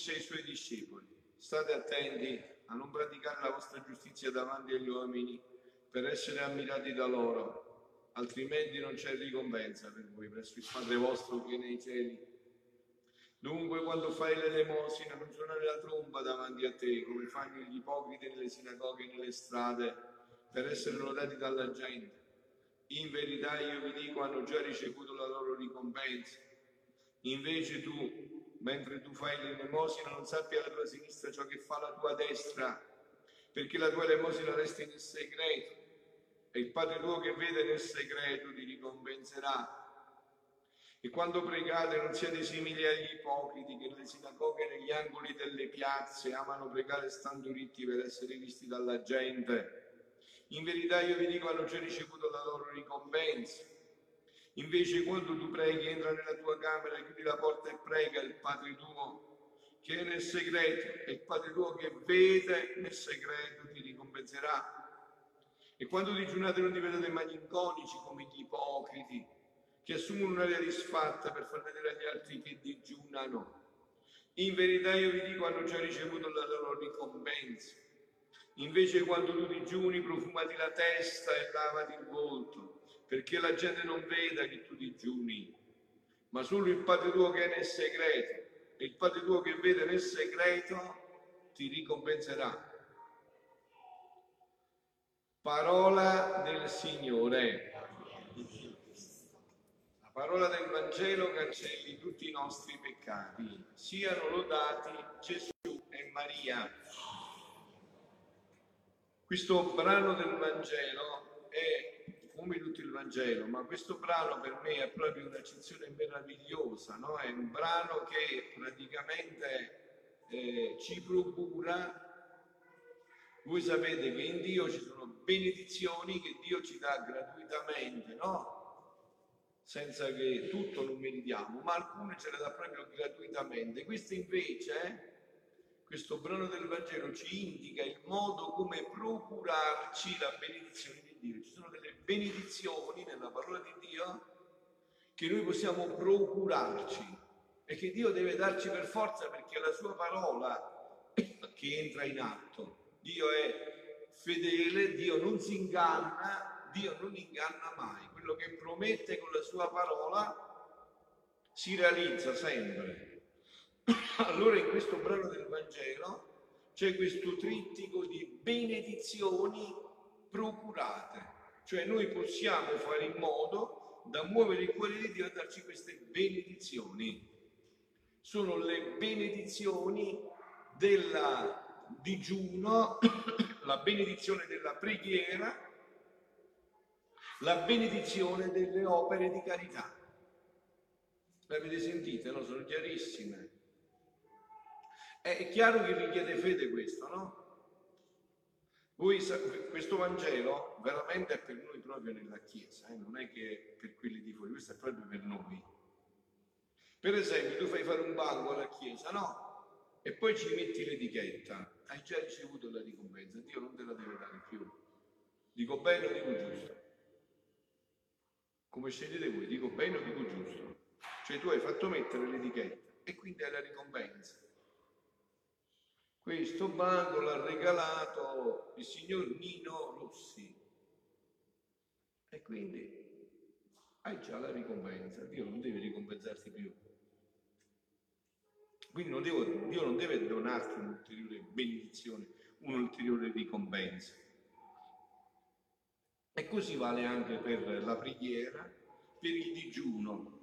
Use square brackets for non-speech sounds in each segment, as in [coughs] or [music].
disse ai suoi discepoli, state attenti a non praticare la vostra giustizia davanti agli uomini per essere ammirati da loro, altrimenti non c'è ricompensa per voi presso il Padre vostro che è nei cieli. Dunque, quando fai l'elemosina, non suonare la tromba davanti a te, come fanno gli ipocriti nelle sinagoghe e nelle strade, per essere notati dalla gente. In verità io vi dico, hanno già ricevuto la loro ricompensa. Invece tu, mentre tu fai l'elemosina, non sappi alla tua sinistra ciò che fa la tua destra, perché la tua elemosina resta nel segreto, e il Padre tuo che vede nel segreto ti ricompenserà. E quando pregate non siate simili agli ipocriti che nelle sinagoghe e negli angoli delle piazze amano pregare stando ritti per essere visti dalla gente. In verità io vi dico hanno già ricevuto la loro ricompensa. Invece quando tu preghi entra nella tua camera, chiudi la porta e prega il Padre tuo che è nel segreto e il Padre tuo che vede nel segreto ti ricompenserà. E quando digiunate non diventate malinconici come gli ipocriti che assumono un'aria disfatta per far vedere agli altri che digiunano. In verità io vi dico hanno già ricevuto la loro ricompensa. Invece quando tu digiuni profumati la testa e lavati il volto, perché la gente non veda che tu digiuni, ma solo il Padre tuo che è nel segreto, e il Padre tuo che vede nel segreto ti ricompenserà. Parola del Signore. La parola del Vangelo cancelli tutti i nostri peccati. Siano lodati Gesù e Maria. Questo brano del Vangelo è come tutto il Vangelo, ma questo brano per me è proprio un'accezione meravigliosa, no? È un brano che praticamente eh, ci procura. Voi sapete che in Dio ci sono benedizioni che Dio ci dà gratuitamente, no? Senza che tutto lo meritiamo, ma alcune ce le dà proprio gratuitamente. Questo invece questo brano del Vangelo ci indica il modo come procurarci la benedizione di Dio. Ci sono delle benedizioni nella parola di Dio che noi possiamo procurarci e che Dio deve darci per forza perché è la sua parola che entra in atto. Dio è fedele, Dio non si inganna, Dio non inganna mai. Quello che promette con la sua parola si realizza sempre. [coughs] Allora in questo brano del Vangelo c'è questo trittico di benedizioni procurate, cioè noi possiamo fare in modo da muovere il cuore di Dio a darci queste benedizioni. Sono le benedizioni del digiuno, la benedizione della preghiera, la benedizione delle opere di carità. L'avete sentite? No? Sono chiarissime. È chiaro che richiede fede questo, no? Voi, questo Vangelo veramente è per noi proprio nella Chiesa, eh? non è che per quelli di fuori, questo è proprio per noi. Per esempio, tu fai fare un banco alla Chiesa, no? E poi ci metti l'etichetta, hai già ricevuto la ricompensa, Dio non te la deve dare più. Dico bene o dico giusto? Come scegliete voi, dico bene o dico giusto? Cioè tu hai fatto mettere l'etichetta e quindi hai la ricompensa. Questo banco l'ha regalato il signor Nino Rossi. E quindi hai già la ricompensa, Dio non deve ricompensarti più. Quindi non devo, Dio non deve donarti un'ulteriore benedizione, un'ulteriore ricompensa. E così vale anche per la preghiera, per il digiuno.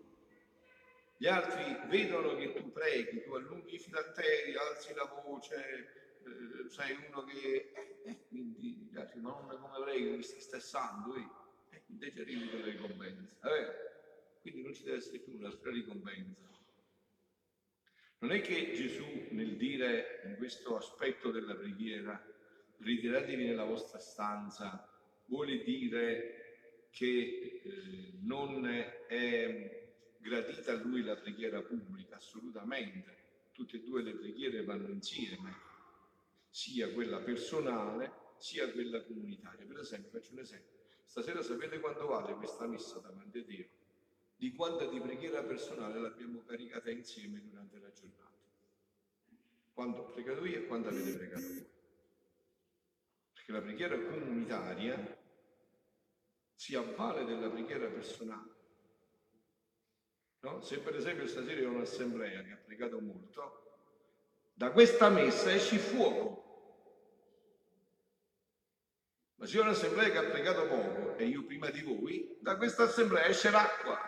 Gli altri vedono che tu preghi, tu allunghi i filatteri, alzi la voce, eh, sei uno che... Eh, quindi gli altri, ma non come preghi, mi stai stressando, eh? E invece arrivi con le ricompense. Vabbè, quindi non ci deve essere più un'altra ricompensa. Non è che Gesù nel dire in questo aspetto della preghiera, ritiratevi nella vostra stanza, vuole dire che eh, non è gradita a lui la preghiera pubblica, assolutamente. Tutte e due le preghiere vanno insieme, sia quella personale sia quella comunitaria. Per esempio, faccio un esempio. Stasera sapete quanto vale questa messa davanti a Dio? Di quanta di preghiera personale l'abbiamo caricata insieme durante la giornata. Quanto ho pregato io e quanto avete pregato voi. Perché la preghiera comunitaria si avvale della preghiera personale. No? Se per esempio stasera è un'assemblea che ha pregato molto, da questa messa esce fuoco. Ma se è un'assemblea che ha pregato poco e io prima di voi, da questa assemblea esce l'acqua,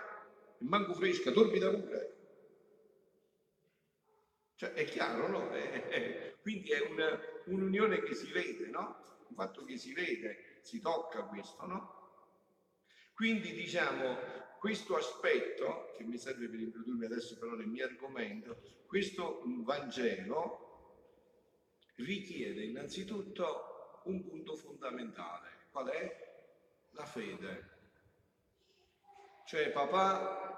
il manco fresca, torbida pure. Cioè è chiaro, no? È, quindi è una, un'unione che si vede, no? Un fatto che si vede, si tocca questo, no? Quindi diciamo, questo aspetto, che mi serve per introdurmi adesso però nel mio argomento, questo Vangelo richiede innanzitutto un punto fondamentale. Qual è? La fede. Cioè papà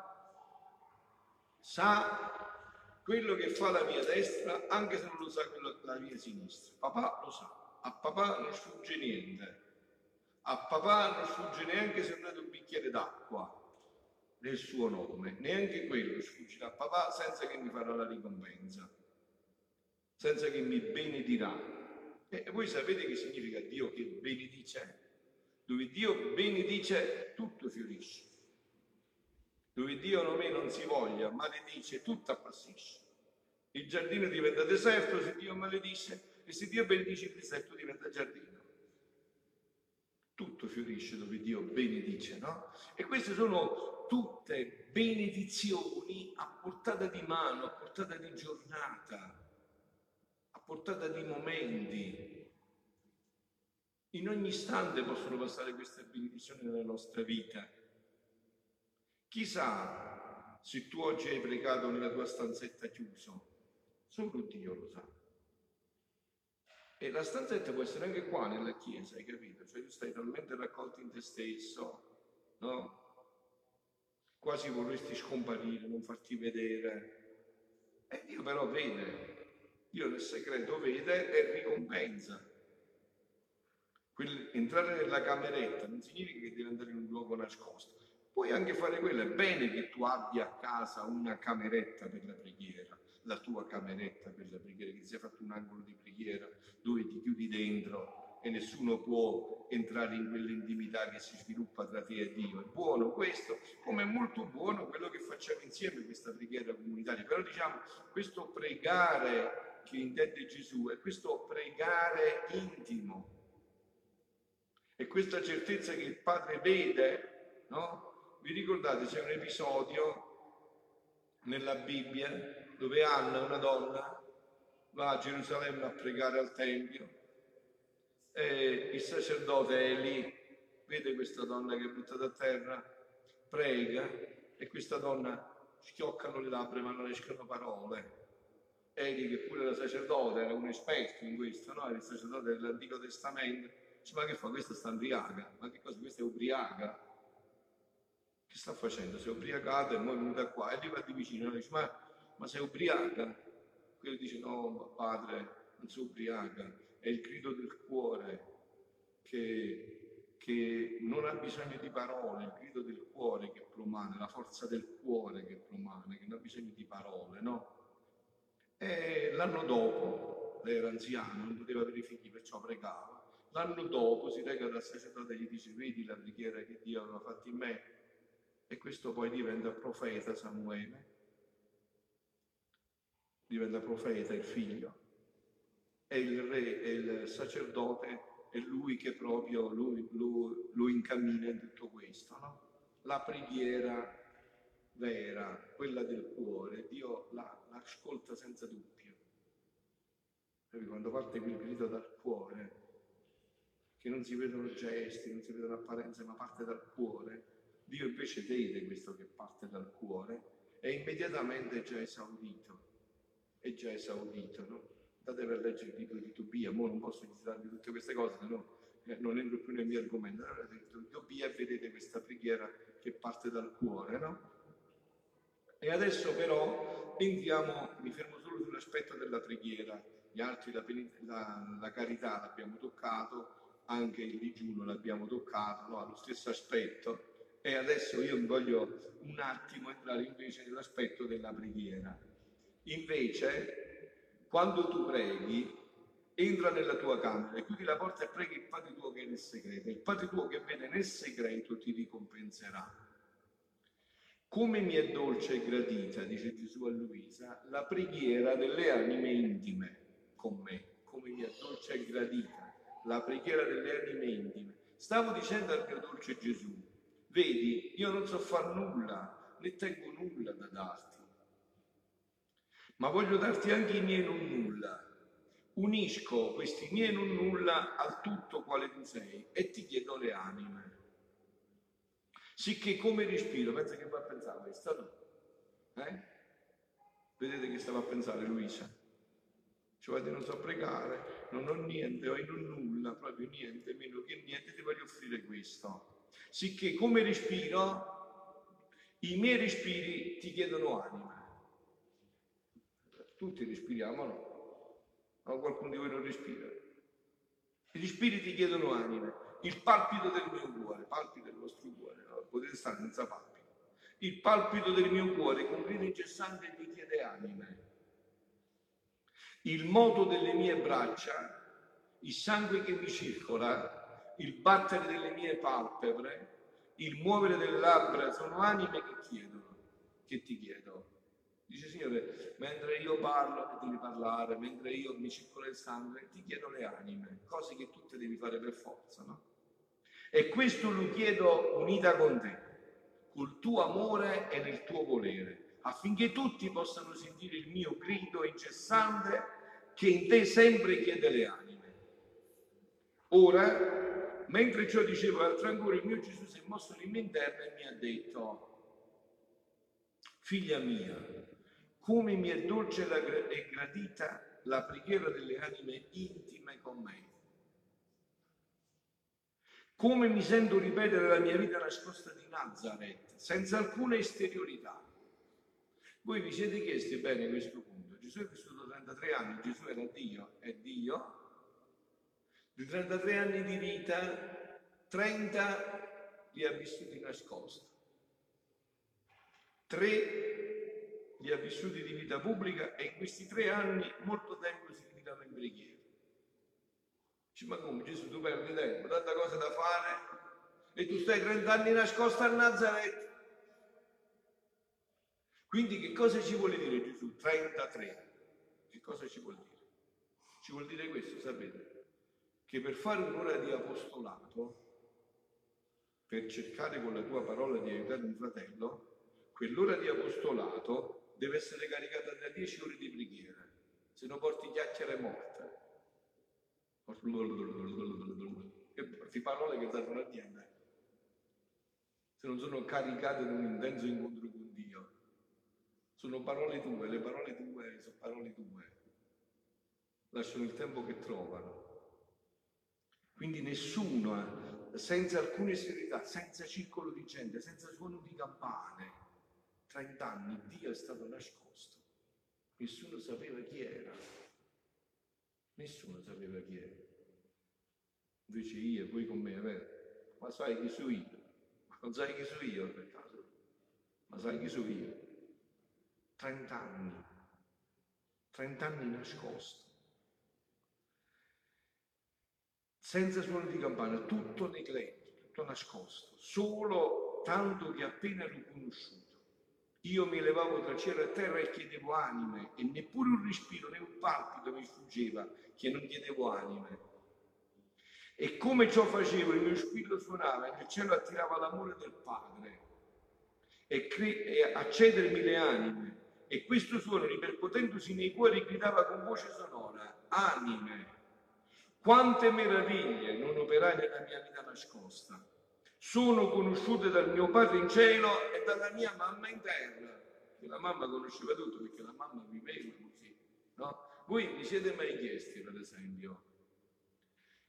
sa quello che fa la mia destra anche se non lo sa quello la mia sinistra. Papà lo sa, a papà non sfugge niente. A papà non sfugge neanche se non è un bicchiere d'acqua nel suo nome, neanche quello sfuggirà a papà senza che mi farà la ricompensa, senza che mi benedirà. E voi sapete che significa Dio che benedice? Dove Dio benedice tutto fiorisce. Dove Dio non, è, non si voglia, maledice, tutto appassisce. Il giardino diventa deserto se Dio maledice e se Dio benedice il deserto diventa giardino tutto fiorisce dove Dio benedice, no? E queste sono tutte benedizioni a portata di mano, a portata di giornata, a portata di momenti. In ogni istante possono passare queste benedizioni nella nostra vita. Chissà se tu oggi hai pregato nella tua stanzetta chiuso, solo Dio lo sa. E la stanzetta può essere anche qua nella chiesa, hai capito? Cioè tu stai talmente raccolto in te stesso, no? Quasi vorresti scomparire, non farti vedere. E Dio però vede, Dio nel segreto vede e ricompensa. Entrare nella cameretta non significa che devi andare in un luogo nascosto. Puoi anche fare quello, è bene che tu abbia a casa una cameretta per la preghiera la tua cameretta per la preghiera, che sia fatto un angolo di preghiera dove ti chiudi dentro e nessuno può entrare in quell'intimità che si sviluppa tra te e Dio. È buono questo, come è molto buono quello che facciamo insieme, questa preghiera comunitaria. Però diciamo, questo pregare che intende Gesù è questo pregare intimo. E questa certezza che il Padre vede, no? Vi ricordate, c'è un episodio nella Bibbia dove Anna, una donna, va a Gerusalemme a pregare al Tempio e il sacerdote è lì, vede questa donna che è buttata a terra, prega e questa donna schioccano le labbra ma non escono parole. Eli, che pure era sacerdote, era un esperto in questo, no? Era il sacerdote dell'Antico Testamento. Dice, ma che fa? Questa sta ubriaca. Ma che cosa? Questa è ubriaca. Che sta facendo? Si è ubriacata e poi è venuta qua. E lì va di vicino e dice, ma ma sei ubriaca? Quello dice no, padre, non sei ubriaca, è il grido del cuore che, che non ha bisogno di parole, il grido del cuore che promane, la forza del cuore che promane, che non ha bisogno di parole, no? E l'anno dopo, lei era anziana, non poteva avere figli, perciò pregava. L'anno dopo si reca dal sacerdote e gli dice, vedi la preghiera che Dio aveva fatto in me? E questo poi diventa profeta Samuele diventa profeta il figlio, e il re e il sacerdote è lui che proprio lui, lui, lui incammina in tutto questo. No? La preghiera vera, quella del cuore, Dio la, la ascolta senza dubbio. Quando parte quel grido dal cuore, che non si vedono gesti, non si vedono apparenze, ma parte dal cuore, Dio invece vede questo che parte dal cuore e immediatamente è già esaudito è già esaudito, no? Andate per leggere il libro di Tobia, ora non posso citarvi tutte queste cose, se no eh, non entro più nel mio argomento. Allora, detto Tobia e vedete questa preghiera che parte dal cuore, no? E adesso però entriamo, mi fermo solo sull'aspetto della preghiera, gli altri, la, la, la carità l'abbiamo toccato, anche il digiuno l'abbiamo toccato, no? lo stesso aspetto. E adesso io voglio un attimo entrare invece nell'aspetto della preghiera. Invece, quando tu preghi, entra nella tua camera e chiudi la porta e preghi il Padre tuo che è nel segreto. Il Padre tuo che vede nel segreto ti ricompenserà. Come mi è dolce e gradita, dice Gesù a Luisa, la preghiera delle anime intime con me. Come mi è dolce e gradita la preghiera delle anime intime. Stavo dicendo al mio dolce Gesù, vedi, io non so far nulla, né tengo nulla da darti, ma voglio darti anche i miei non nulla. Unisco questi miei non nulla al tutto quale tu sei e ti chiedo le anime. Sicché come respiro, pensa che va a pensare, è stato? Eh? Vedete che stava a pensare Luisa? Cioè non so pregare, non ho niente, ho in un nulla, proprio niente, meno che niente, ti voglio offrire questo. Sicché come respiro, i miei respiri ti chiedono anima. Tutti respiriamo, no? Ma qualcuno di voi non respira. I respiri ti chiedono anima. Il palpito del mio cuore, palpito del vostro cuore, no? potete stare senza palpito. Il palpito del mio cuore con grido incessante ti chiede anime il moto delle mie braccia, il sangue che mi circola, il battere delle mie palpebre, il muovere delle labbra sono anime che chiedono, che ti chiedo. Dice Signore, mentre io parlo e devi parlare, mentre io mi circola il sangue, ti chiedo le anime, cose che tutte devi fare per forza, no? E questo lo chiedo unita con te, col tuo amore e nel tuo volere affinché tutti possano sentire il mio grido incessante che in te sempre chiede le anime. Ora, mentre ciò dicevo altro ancora, il mio Gesù si è mosso nel mio interno e mi ha detto, figlia mia, come mi è dolce e gradita la preghiera delle anime intime con me. Come mi sento ripetere la mia vita nascosta di Nazareth, senza alcuna esteriorità voi vi siete chiesti bene questo punto. Gesù è vissuto 33 anni, Gesù era Dio, è Dio. Di 33 anni di vita, 30 li ha vissuti nascosti. 3 li ha vissuti di vita pubblica e in questi tre anni molto tempo si ritava in preghiera. Dice, ma come Gesù tu perdi tempo, tanta cosa da fare e tu stai 30 anni nascosto a Nazareth? Quindi che cosa ci vuole dire Gesù? 33. Che cosa ci vuol dire? Ci vuol dire questo, sapete? Che per fare un'ora di apostolato, per cercare con la tua parola di aiutare un fratello, quell'ora di apostolato deve essere caricata da 10 ore di preghiera, se no porti chiacchiere morte. E porti parole che servono a niente. Se non sono caricate da un intenso incontro con sono parole tue, le parole tue sono parole tue. Lasciano il tempo che trovano. Quindi nessuno, senza alcuna serietà, senza circolo di gente, senza suono di campane, 30 anni Dio è stato nascosto. Nessuno sapeva chi era. Nessuno sapeva chi era. Invece io, poi con me, vero? Ma sai chi sono io? Non sai chi sono io per caso? Ma sai chi sono io? 30 anni, 30 anni nascosto, senza suono di campana, tutto negletto, tutto nascosto, solo tanto che appena l'ho conosciuto. Io mi levavo tra cielo e terra e chiedevo anime e neppure un respiro né un palpito mi sfuggeva che non chiedevo anime. E come ciò facevo, il mio spirito suonava e nel cielo attirava l'amore del Padre e, cre- e accedermi le anime e questo suono, ripercuotendosi nei cuori, gridava con voce sonora, anime, quante meraviglie non operai nella mia vita nascosta. Sono conosciute dal mio padre in cielo e dalla mia mamma in terra. Che la mamma conosceva tutto perché la mamma viveva così. No? Voi vi siete mai chiesti, per esempio,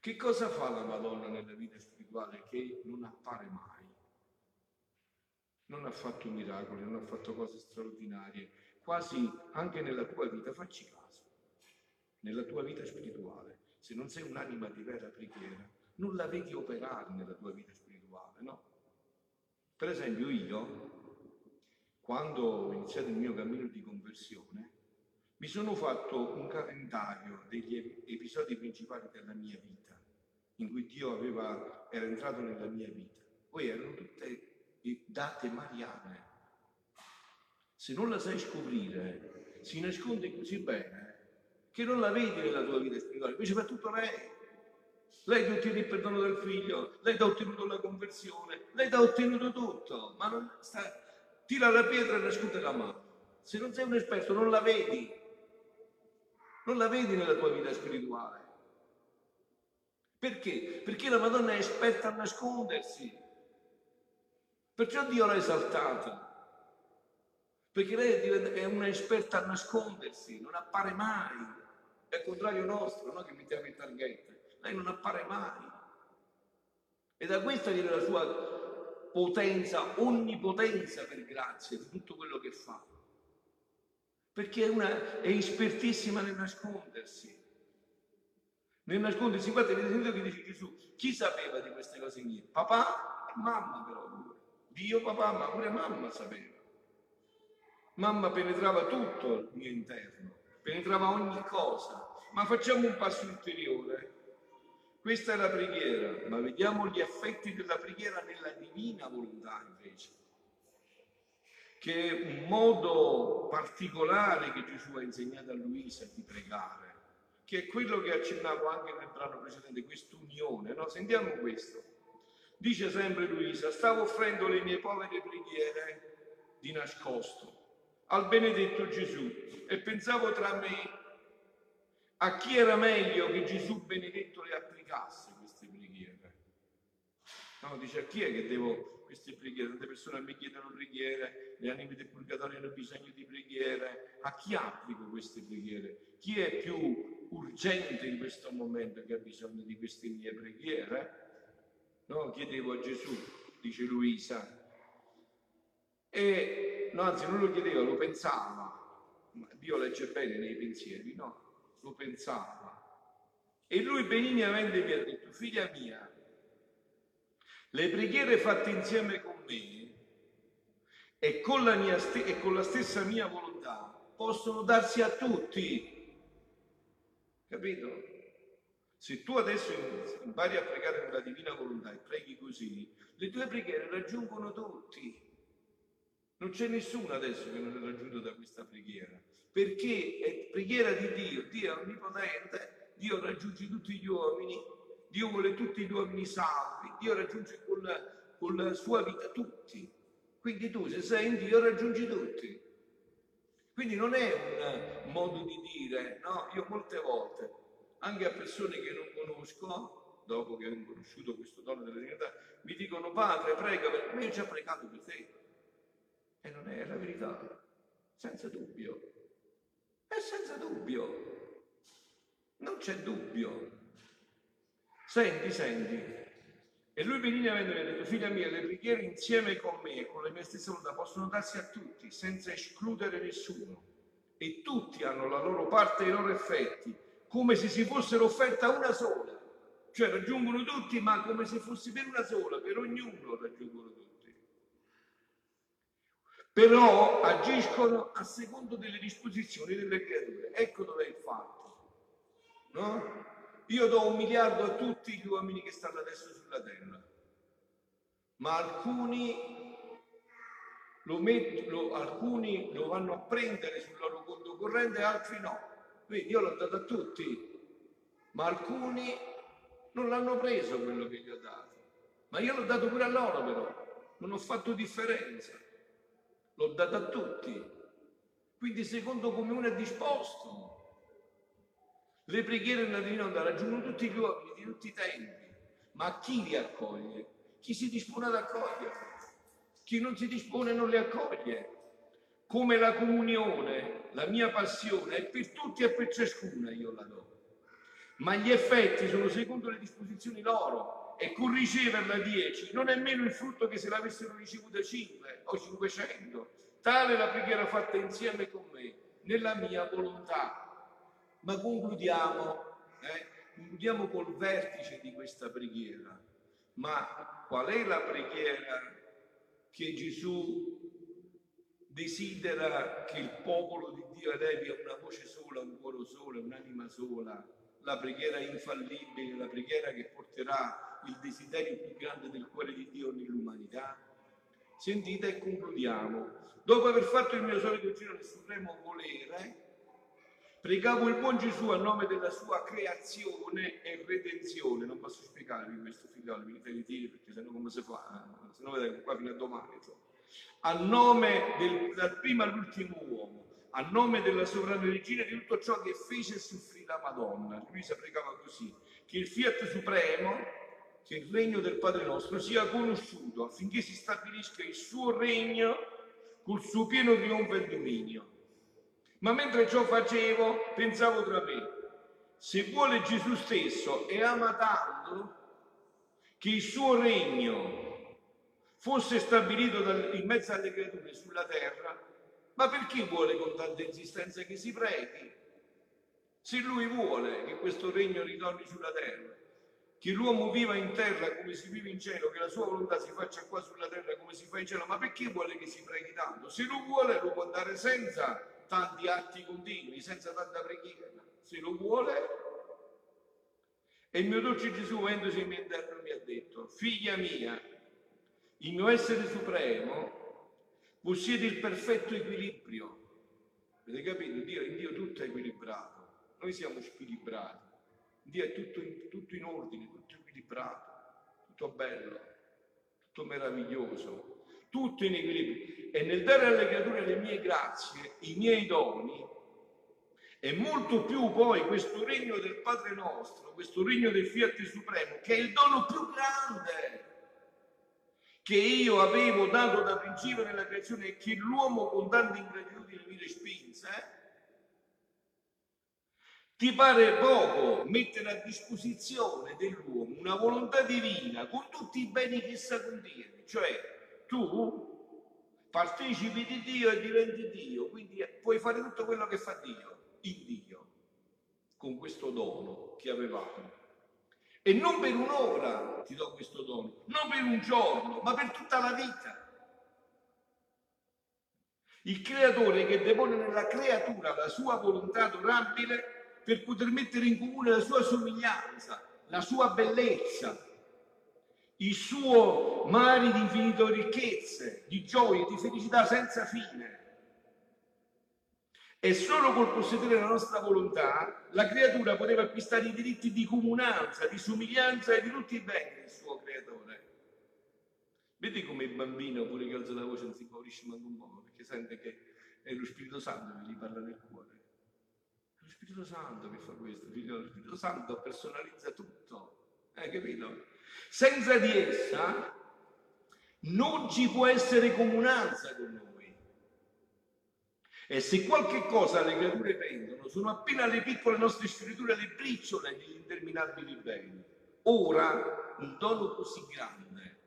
che cosa fa la Madonna nella vita spirituale che non appare mai? Non ha fatto miracoli, non ha fatto cose straordinarie, quasi anche nella tua vita, facci caso, nella tua vita spirituale, se non sei un'anima di vera preghiera, non la vedi operare nella tua vita spirituale, no? Per esempio io, quando ho iniziato il mio cammino di conversione, mi sono fatto un calendario degli episodi principali della mia vita, in cui Dio aveva, era entrato nella mia vita. Poi erano tutte date mariane. Se non la sai scoprire, si nasconde così bene che non la vedi nella tua vita spirituale, invece fa tutto lei. Lei ti ottiene il perdono del figlio, lei ti ha ottenuto la conversione, lei ti ha ottenuto tutto, ma non sta, tira la pietra e nasconde la mano. Se non sei un esperto non la vedi, non la vedi nella tua vita spirituale. Perché? Perché la Madonna è esperta a nascondersi. Perciò Dio l'ha esaltata. Perché lei è una esperta a nascondersi, non appare mai. È il contrario nostro, noi che mettiamo in targhette. Lei non appare mai. E da questa viene la sua potenza, onnipotenza per grazia di tutto quello che fa. Perché è, una, è espertissima nel nascondersi. Nel nascondersi, guardate, avete sentito che dice Gesù, chi sapeva di queste cose mie? Papà e mamma però pure. Dio, papà, ma pure mamma sapeva. Mamma penetrava tutto al mio interno, penetrava ogni cosa. Ma facciamo un passo ulteriore. Questa è la preghiera, ma vediamo gli effetti della preghiera nella divina volontà invece, che è un modo particolare che Gesù ha insegnato a Luisa di pregare, che è quello che accennavo anche nel brano precedente, quest'unione. No? Sentiamo questo. Dice sempre Luisa, stavo offrendo le mie povere preghiere di nascosto al benedetto Gesù e pensavo tra me a chi era meglio che Gesù benedetto le applicasse queste preghiere. No, dice a chi è che devo queste preghiere? Tante persone mi chiedono preghiere, le anime del purgatorio hanno bisogno di preghiere. A chi applico queste preghiere? Chi è più urgente in questo momento che ha bisogno di queste mie preghiere? No, chiedevo a Gesù, dice Luisa. E no, anzi non lo chiedeva, lo pensava. Dio legge bene nei pensieri, no? Lo pensava. E lui benignamente mi ha detto, figlia mia, le preghiere fatte insieme con me e con la, mia st- e con la stessa mia volontà possono darsi a tutti. Capito? Se tu adesso impari a pregare nella divina volontà e preghi così, le tue preghiere raggiungono tutti. Non c'è nessuno adesso che non è raggiunto da questa preghiera, perché è preghiera di Dio, Dio è onnipotente, Dio raggiunge tutti gli uomini, Dio vuole tutti gli uomini salvi, Dio raggiunge con la, con la sua vita tutti. Quindi tu se sei in Dio raggiungi tutti. Quindi non è un modo di dire, no, io molte volte, anche a persone che non conosco, dopo che hanno conosciuto questo dono della divinità, mi dicono, padre, prega per me, ho già pregato per te. E non è la verità, senza dubbio. E senza dubbio. Non c'è dubbio. Senti, senti. E lui benignamente mi ha detto, figlia mia, le preghiere insieme con me e con le mie stesse volontà possono darsi a tutti, senza escludere nessuno. E tutti hanno la loro parte e i loro effetti, come se si fossero offerta una sola. Cioè raggiungono tutti, ma come se fosse per una sola, per ognuno raggiungono tutti però agiscono a secondo delle disposizioni delle creature. Ecco dov'è il fatto. No? Io do un miliardo a tutti gli uomini che stanno adesso sulla terra, ma alcuni lo, met- lo, alcuni lo vanno a prendere sul loro conto corrente altri no. Quindi io l'ho dato a tutti, ma alcuni non l'hanno preso quello che gli ho dato. Ma io l'ho dato pure a loro però, non ho fatto differenza l'ho dato a tutti. Quindi secondo come uno è disposto. Le preghiere nella divina onda raggiungono tutti gli uomini di tutti i tempi, ma chi li accoglie? Chi si dispone ad accoglierli? Chi non si dispone non le accoglie. Come la comunione, la mia passione è per tutti e per ciascuna io la do. Ma gli effetti sono secondo le disposizioni loro e con riceverla 10 non è meno il frutto che se l'avessero ricevuta 5 o 500. Tale la preghiera fatta insieme con me, nella mia volontà. Ma concludiamo. Eh? concludiamo col vertice di questa preghiera. Ma qual è la preghiera che Gesù desidera che il popolo di Dio elevi a una voce sola, un cuore solo, un'anima sola, la preghiera infallibile, la preghiera che porterà il desiderio più grande del cuore di Dio nell'umanità? Sentite e concludiamo. Dopo aver fatto il mio solito giro nel supremo volere, pregavo il buon Gesù a nome della sua creazione e redenzione. Non posso spiegarvi questo figliolo, mi dite dire perché sennò come si fa? Se no vedete qua fino a domani. Insomma. A nome del, dal primo all'ultimo uomo, a nome della sovrana regina di tutto ciò che fece e soffrì la Madonna. Luisa pregava così, che il fiat supremo, che il regno del Padre nostro sia conosciuto affinché si stabilisca il suo regno col suo pieno trionfo e dominio. Ma mentre ciò facevo, pensavo tra me, se vuole Gesù stesso e ama tanto che il suo regno fosse stabilito in mezzo alle creature sulla terra, ma perché vuole con tanta insistenza che si preghi? Se lui vuole che questo regno ritorni sulla terra, che l'uomo viva in terra come si vive in cielo, che la sua volontà si faccia qua sulla terra come si fa in cielo, ma perché vuole che si preghi tanto? Se lo vuole lo può dare senza tanti atti continui, senza tanta preghiera. Se lo vuole. E il mio dolce Gesù, vendosi in interno, mi ha detto, figlia mia, il mio essere supremo possiede il perfetto equilibrio. Avete capito? Dio, in Dio tutto è equilibrato. Noi siamo squilibrati. Dio è tutto in, tutto in ordine, tutto equilibrato, tutto bello, tutto meraviglioso, tutto in equilibrio. E nel dare alle creature le mie grazie, i miei doni, è molto più poi questo regno del Padre nostro, questo regno del Fiat Supremo, che è il dono più grande che io avevo dato da principio nella creazione e che l'uomo con tanta ingratitudine mi respinse, ti pare poco mettere a disposizione dell'uomo una volontà divina con tutti i beni che essa contiene, cioè tu partecipi di Dio e diventi Dio, quindi puoi fare tutto quello che fa Dio, in Dio, con questo dono che avevamo. E non per un'ora ti do questo dono, non per un giorno, ma per tutta la vita. Il creatore che depone nella creatura la sua volontà adorabile per poter mettere in comune la sua somiglianza, la sua bellezza, il suo mare di infinite ricchezze, di gioie, di felicità senza fine. E solo col possedere la nostra volontà la creatura poteva acquistare i diritti di comunanza, di somiglianza e di tutti i beni del suo creatore. Vedi come il bambino, pure che alza la voce, non si impaurisce manco un po', perché sente che è lo Spirito Santo che gli parla nel cuore. È lo Spirito Santo che fa questo, lo Spirito Santo personalizza tutto, hai capito? Senza di essa non ci può essere comunanza con noi. E se qualche cosa le creature vendono, sono appena le piccole nostre scritture, le briciole degli interminabili beni. Ora, un dono così grande,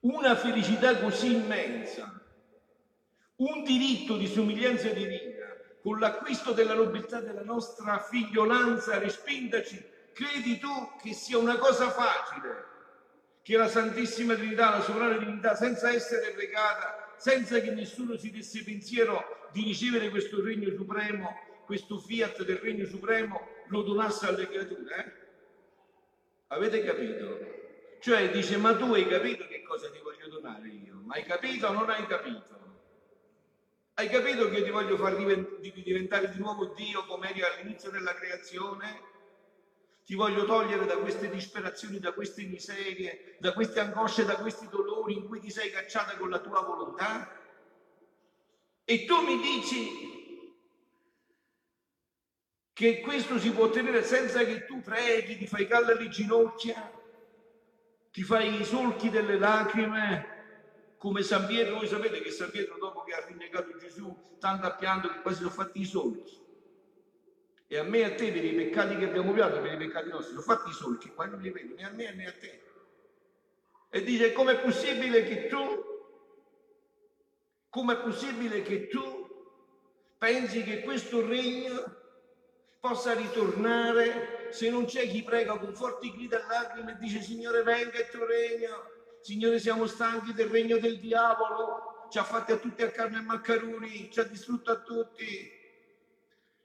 una felicità così immensa, un diritto di somiglianza divina, con l'acquisto della nobiltà della nostra figliolanza respintaci, credi tu che sia una cosa facile, che la Santissima Trinità, la sovrana divinità, senza essere pregata, senza che nessuno si desse pensiero di ricevere questo regno supremo, questo fiat del regno supremo, lo donasse alle creature. Eh? Avete capito? Cioè dice, ma tu hai capito che cosa ti voglio donare io? Ma hai capito o non hai capito? Hai capito che ti voglio far diventare di nuovo Dio come eri all'inizio della creazione? Ti voglio togliere da queste disperazioni, da queste miserie, da queste angosce, da questi dolori in cui ti sei cacciata con la tua volontà? E tu mi dici che questo si può ottenere senza che tu preghi, ti fai calda le ginocchia, ti fai i solchi delle lacrime, come San Pietro, voi sapete che San Pietro dopo che ha rinnegato Gesù, tanto ha pianto che quasi sono fatti i solchi. E a me e a te per i peccati che abbiamo pianto, per i peccati nostri, sono fatti i solchi, qua non li vedo né a me né a te. E dice, com'è possibile che tu Com'è possibile che tu pensi che questo regno possa ritornare se non c'è chi prega con forti grida e lacrime e dice Signore venga il tuo regno, Signore siamo stanchi del regno del diavolo, ci ha fatti a tutti a carne e maccaroni, ci ha distrutto a tutti,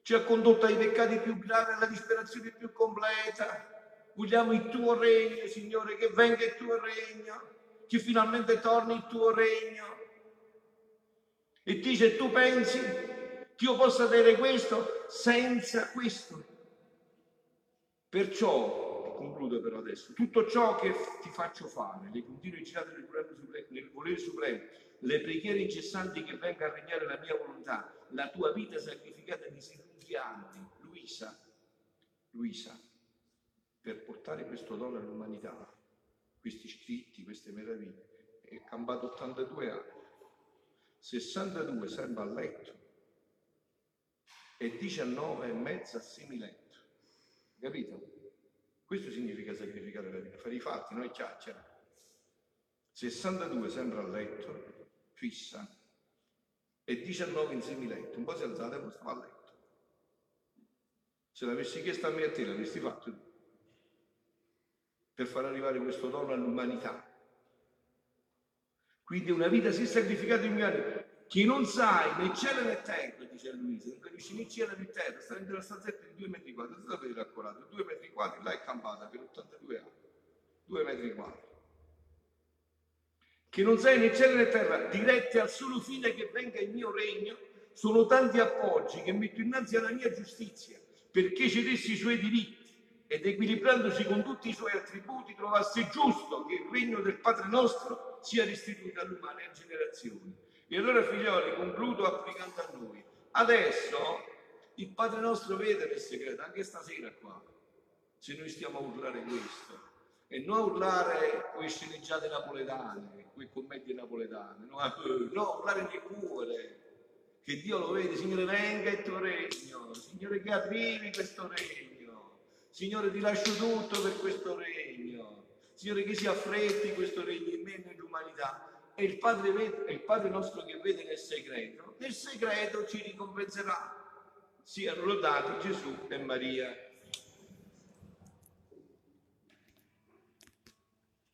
ci ha condotto ai peccati più gravi, alla disperazione più completa. Vogliamo il tuo regno, Signore, che venga il tuo regno, che finalmente torni il tuo regno. E dice, tu pensi che io possa avere questo senza questo? Perciò, concludo però adesso, tutto ciò che ti faccio fare, le continue girate nel supremo, nel volere supremo le preghiere incessanti che venga a regnare la mia volontà, la tua vita sacrificata di lunghi anni, Luisa, Luisa, per portare questo dono all'umanità, questi scritti, queste meraviglie, è cambiato 82 anni, 62 sempre a letto e 19 e mezzo a semiletto, capito? Questo significa sacrificare la vita, fare i fatti, non è chiacchiera. 62 sempre a letto, fissa, e 19 in semiletto, un po' si alzata e poi stava a letto. Se l'avessi chiesto a me e a te, l'avresti fatto. Tu, per far arrivare questo dono all'umanità. Quindi una vita si è sacrificata in animo, che non sai né cielo né terra, dice Luisa, non capisci né cielo né terra, sta dentro una stanzetta di due metri quadri, non sapete raccorato, due metri quadri, è campata per 82 anni, due metri quadri. Che non sai né cielo né terra, diretti al solo fine che venga il mio regno, sono tanti appoggi che metto innanzi alla mia giustizia, perché cedessi i suoi diritti ed equilibrandosi con tutti i suoi attributi trovasse giusto che il regno del Padre nostro sia restituito all'umana generazioni e allora figlioli, concludo applicando a noi. Adesso il Padre nostro vede nel segreto, anche stasera qua, se noi stiamo a urlare questo. E non a urlare quelle sceneggiate napoletane, quelle commedie napoletane, no, [laughs] no urlare nel cuore, che Dio lo vede, Signore venga il tuo regno, Signore che arrivi questo regno, Signore ti lascio tutto per questo regno, Signore che si affretti questo regno in me e nell'umanità è il Padre, il Padre nostro che vede nel segreto, nel segreto ci ricompenserà. Siano lodati Gesù e Maria.